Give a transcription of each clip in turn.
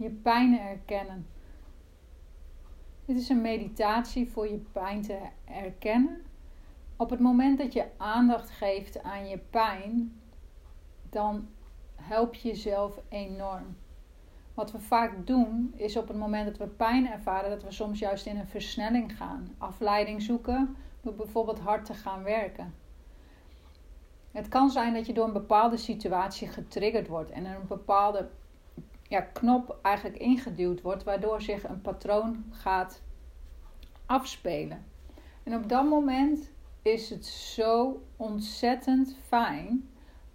Je pijn erkennen. Dit is een meditatie voor je pijn te erkennen. Op het moment dat je aandacht geeft aan je pijn, dan help je jezelf enorm. Wat we vaak doen, is op het moment dat we pijn ervaren, dat we soms juist in een versnelling gaan. Afleiding zoeken door bijvoorbeeld hard te gaan werken. Het kan zijn dat je door een bepaalde situatie getriggerd wordt en een bepaalde ja, knop eigenlijk ingeduwd wordt, waardoor zich een patroon gaat afspelen. En op dat moment is het zo ontzettend fijn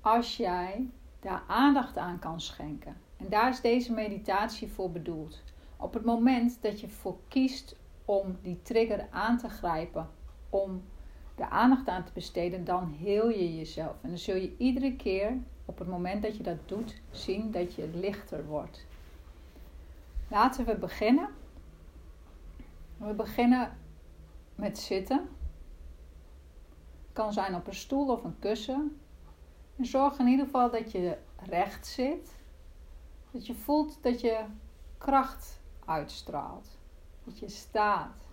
als jij daar aandacht aan kan schenken. En daar is deze meditatie voor bedoeld. Op het moment dat je voor kiest om die trigger aan te grijpen, om de aandacht aan te besteden, dan heel je jezelf. En dan zul je iedere keer op het moment dat je dat doet zien dat je lichter wordt. Laten we beginnen. We beginnen met zitten. Het kan zijn op een stoel of een kussen. En zorg in ieder geval dat je recht zit. Dat je voelt dat je kracht uitstraalt. Dat je staat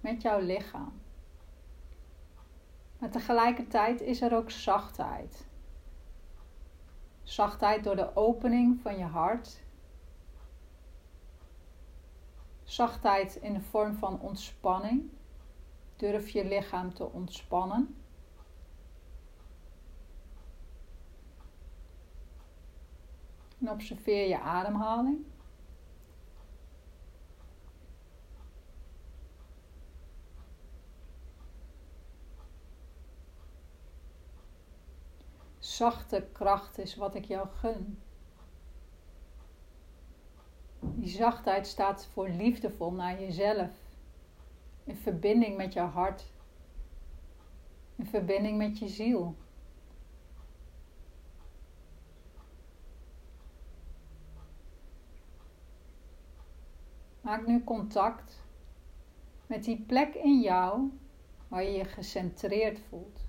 met jouw lichaam. Maar tegelijkertijd is er ook zachtheid. Zachtheid door de opening van je hart. Zachtheid in de vorm van ontspanning. Durf je lichaam te ontspannen. En observeer je ademhaling. Zachte kracht is wat ik jou gun. Die zachtheid staat voor liefdevol naar jezelf. In verbinding met jouw hart. In verbinding met je ziel. Maak nu contact met die plek in jou waar je je gecentreerd voelt.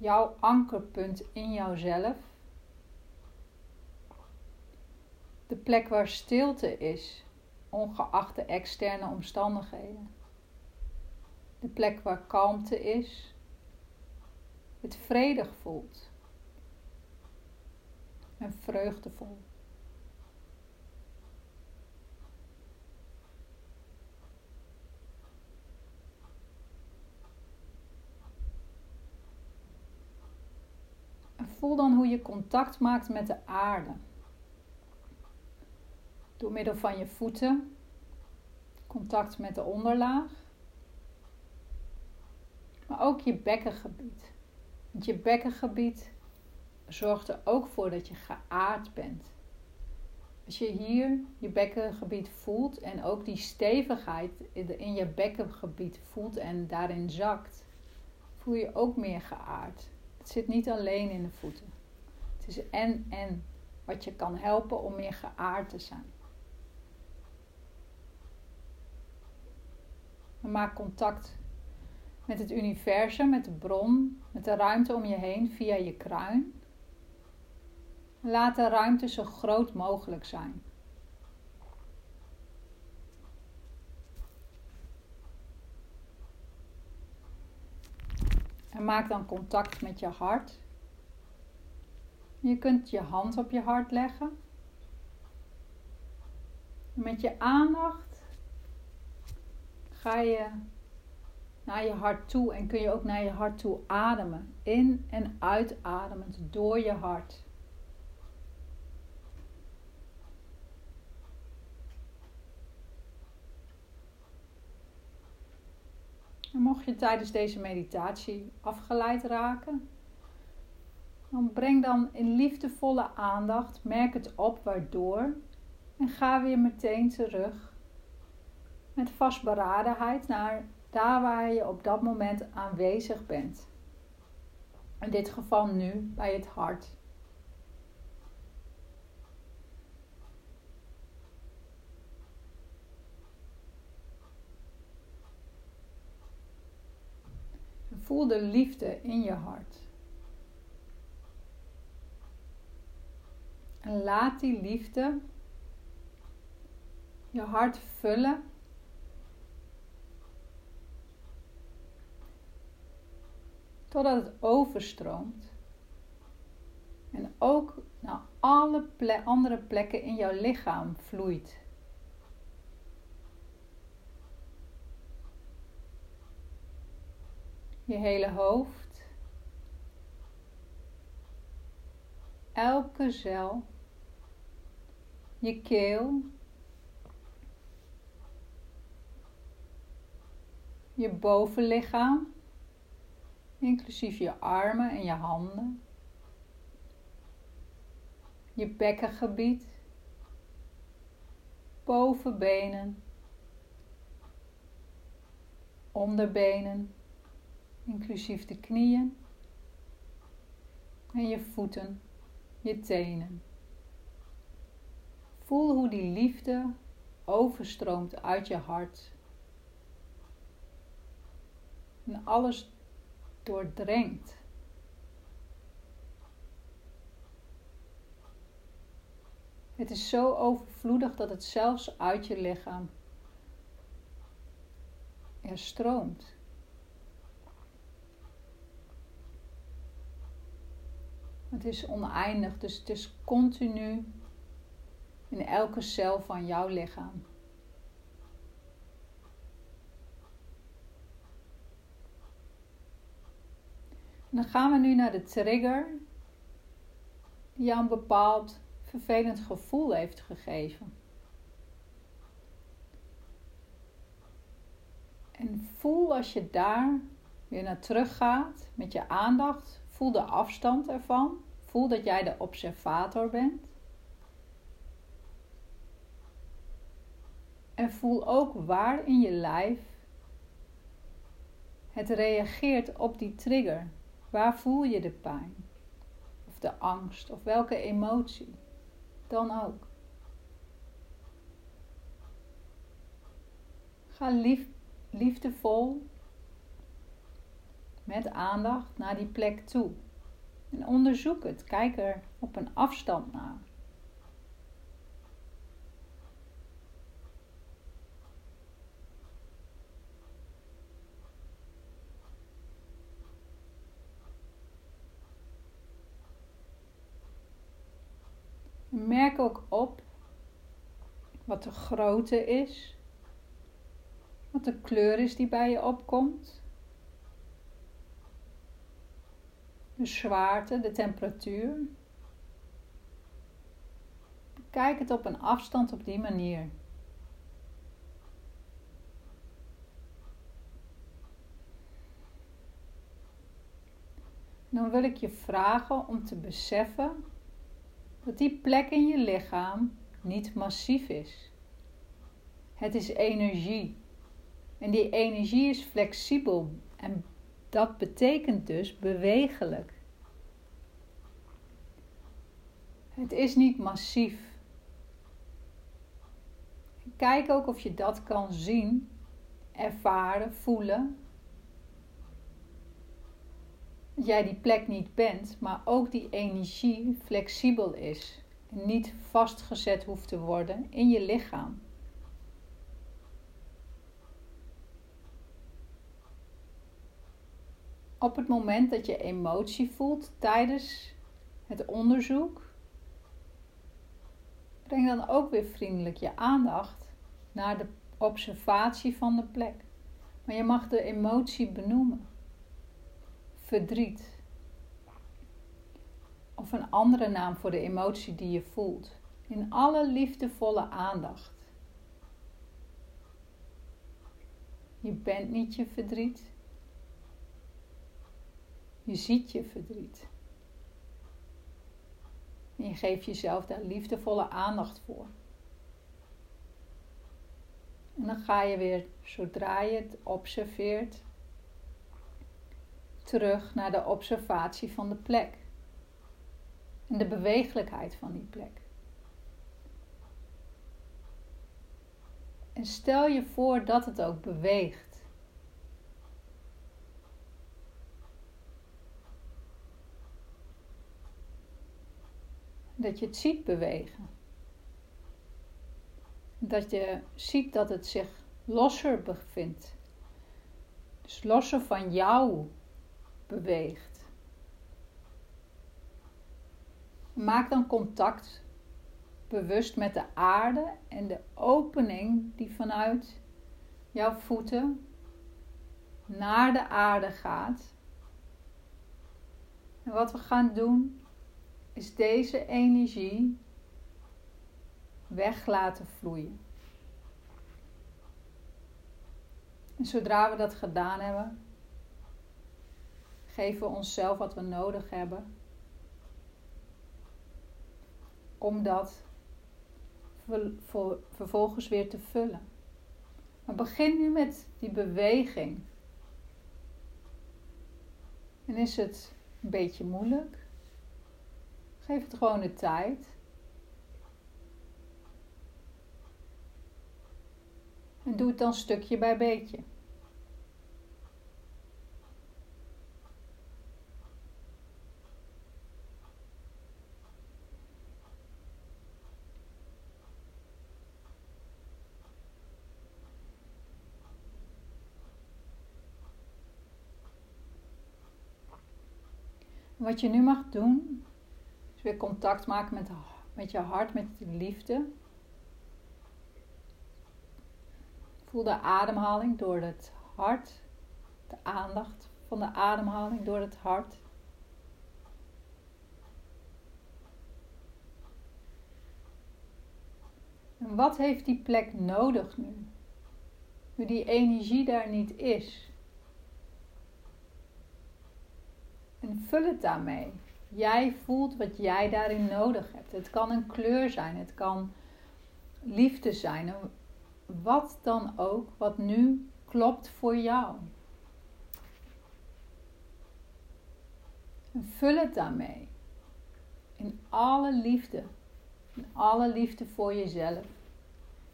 Jouw ankerpunt in jouzelf. De plek waar stilte is, ongeacht de externe omstandigheden. De plek waar kalmte is, het vredig voelt en vreugdevol. Voel dan hoe je contact maakt met de aarde. Door middel van je voeten, contact met de onderlaag, maar ook je bekkengebied. Want je bekkengebied zorgt er ook voor dat je geaard bent. Als je hier je bekkengebied voelt en ook die stevigheid in je bekkengebied voelt en daarin zakt, voel je ook meer geaard. Zit niet alleen in de voeten. Het is en en wat je kan helpen om meer geaard te zijn. maak contact met het universum, met de bron, met de ruimte om je heen via je kruin. Laat de ruimte zo groot mogelijk zijn. En maak dan contact met je hart. Je kunt je hand op je hart leggen. Met je aandacht ga je naar je hart toe en kun je ook naar je hart toe ademen. In en uitademend door je hart. En mocht je tijdens deze meditatie afgeleid raken, dan breng dan in liefdevolle aandacht, merk het op waardoor en ga weer meteen terug met vastberadenheid naar daar waar je op dat moment aanwezig bent. In dit geval nu bij het hart. Voel de liefde in je hart. En laat die liefde je hart vullen. Totdat het overstroomt. En ook naar alle andere plekken in jouw lichaam vloeit. Je hele hoofd. Elke cel. Je keel. Je bovenlichaam. Inclusief je armen en je handen je bekkengebied, bovenbenen, onderbenen, inclusief de knieën en je voeten, je tenen. Voel hoe die liefde overstroomt uit je hart en alles doordrenkt. Het is zo overvloedig dat het zelfs uit je lichaam er stroomt. Het is oneindig, dus het is continu in elke cel van jouw lichaam. dan gaan we nu naar de trigger die jou een bepaald vervelend gevoel heeft gegeven. En voel als je daar weer naar terug gaat met je aandacht. Voel de afstand ervan. Voel dat jij de observator bent. En voel ook waar in je lijf het reageert op die trigger. Waar voel je de pijn? Of de angst? Of welke emotie? dan ook. Ga lief, liefdevol met aandacht naar die plek toe. En onderzoek het. Kijk er op een afstand naar. Merk ook op wat de grootte is, wat de kleur is die bij je opkomt, de zwaarte, de temperatuur. Kijk het op een afstand op die manier. Dan wil ik je vragen om te beseffen dat die plek in je lichaam niet massief is. Het is energie. En die energie is flexibel en dat betekent dus bewegelijk. Het is niet massief. Kijk ook of je dat kan zien, ervaren, voelen dat jij die plek niet bent, maar ook die energie flexibel is niet vastgezet hoeft te worden in je lichaam. Op het moment dat je emotie voelt tijdens het onderzoek, breng dan ook weer vriendelijk je aandacht naar de observatie van de plek. Maar je mag de emotie benoemen verdriet. Of een andere naam voor de emotie die je voelt. In alle liefdevolle aandacht. Je bent niet je verdriet. Je ziet je verdriet. En je geeft jezelf daar liefdevolle aandacht voor. En dan ga je weer, zodra je het observeert, terug naar de observatie van de plek en de bewegelijkheid van die plek. En stel je voor dat het ook beweegt. Dat je het ziet bewegen. Dat je ziet dat het zich losser bevindt. Dus losser van jou beweegt. Maak dan contact bewust met de aarde en de opening die vanuit jouw voeten naar de aarde gaat. En wat we gaan doen is deze energie weg laten vloeien. En zodra we dat gedaan hebben, geven we onszelf wat we nodig hebben om dat vervolgens weer te vullen. Maar begin nu met die beweging. En is het een beetje moeilijk? Geef het gewoon de tijd. En doe het dan stukje bij beetje. Wat je nu mag doen, is weer contact maken met, met je hart, met de liefde. Voel de ademhaling door het hart, de aandacht van de ademhaling door het hart. En wat heeft die plek nodig nu? Nu die energie daar niet is. En vul het daarmee. Jij voelt wat jij daarin nodig hebt. Het kan een kleur zijn, het kan liefde zijn, wat dan ook, wat nu klopt voor jou. En vul het daarmee. In alle liefde. In alle liefde voor jezelf.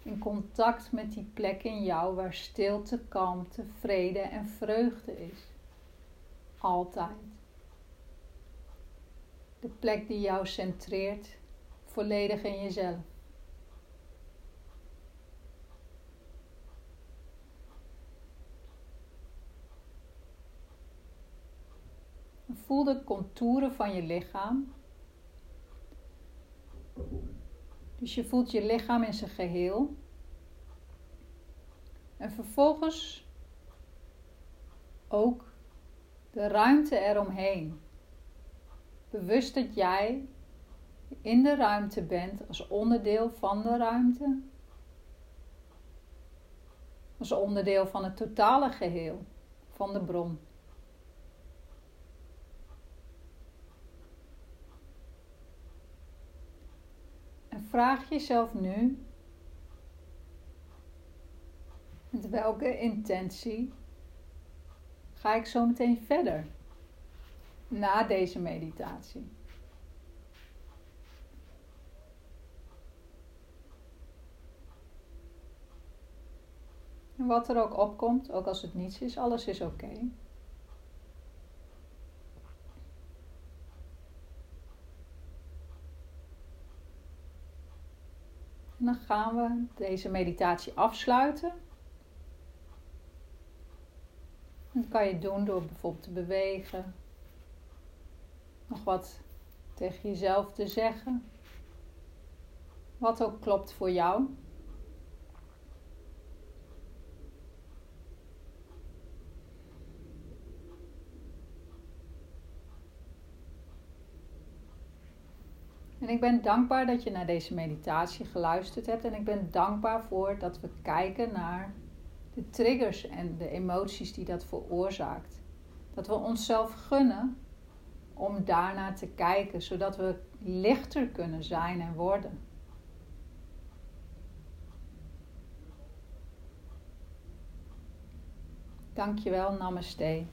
In contact met die plek in jou waar stilte, kalmte, vrede en vreugde is. Altijd de plek die jou centreert, volledig in jezelf. Voel de contouren van je lichaam. Dus je voelt je lichaam in zijn geheel. En vervolgens ook de ruimte eromheen bewust dat jij in de ruimte bent als onderdeel van de ruimte. Als onderdeel van het totale geheel van de bron. En vraag jezelf nu met welke intentie ga ik zo meteen verder? Na deze meditatie. En wat er ook opkomt, ook als het niets is, alles is oké. Dan gaan we deze meditatie afsluiten. Dat kan je doen door bijvoorbeeld te bewegen, nog wat tegen jezelf te zeggen. Wat ook klopt voor jou. En ik ben dankbaar dat je naar deze meditatie geluisterd hebt. En ik ben dankbaar voor dat we kijken naar de triggers en de emoties die dat veroorzaakt. Dat we onszelf gunnen om daarnaar te kijken, zodat we lichter kunnen zijn en worden. Dankjewel, namaste.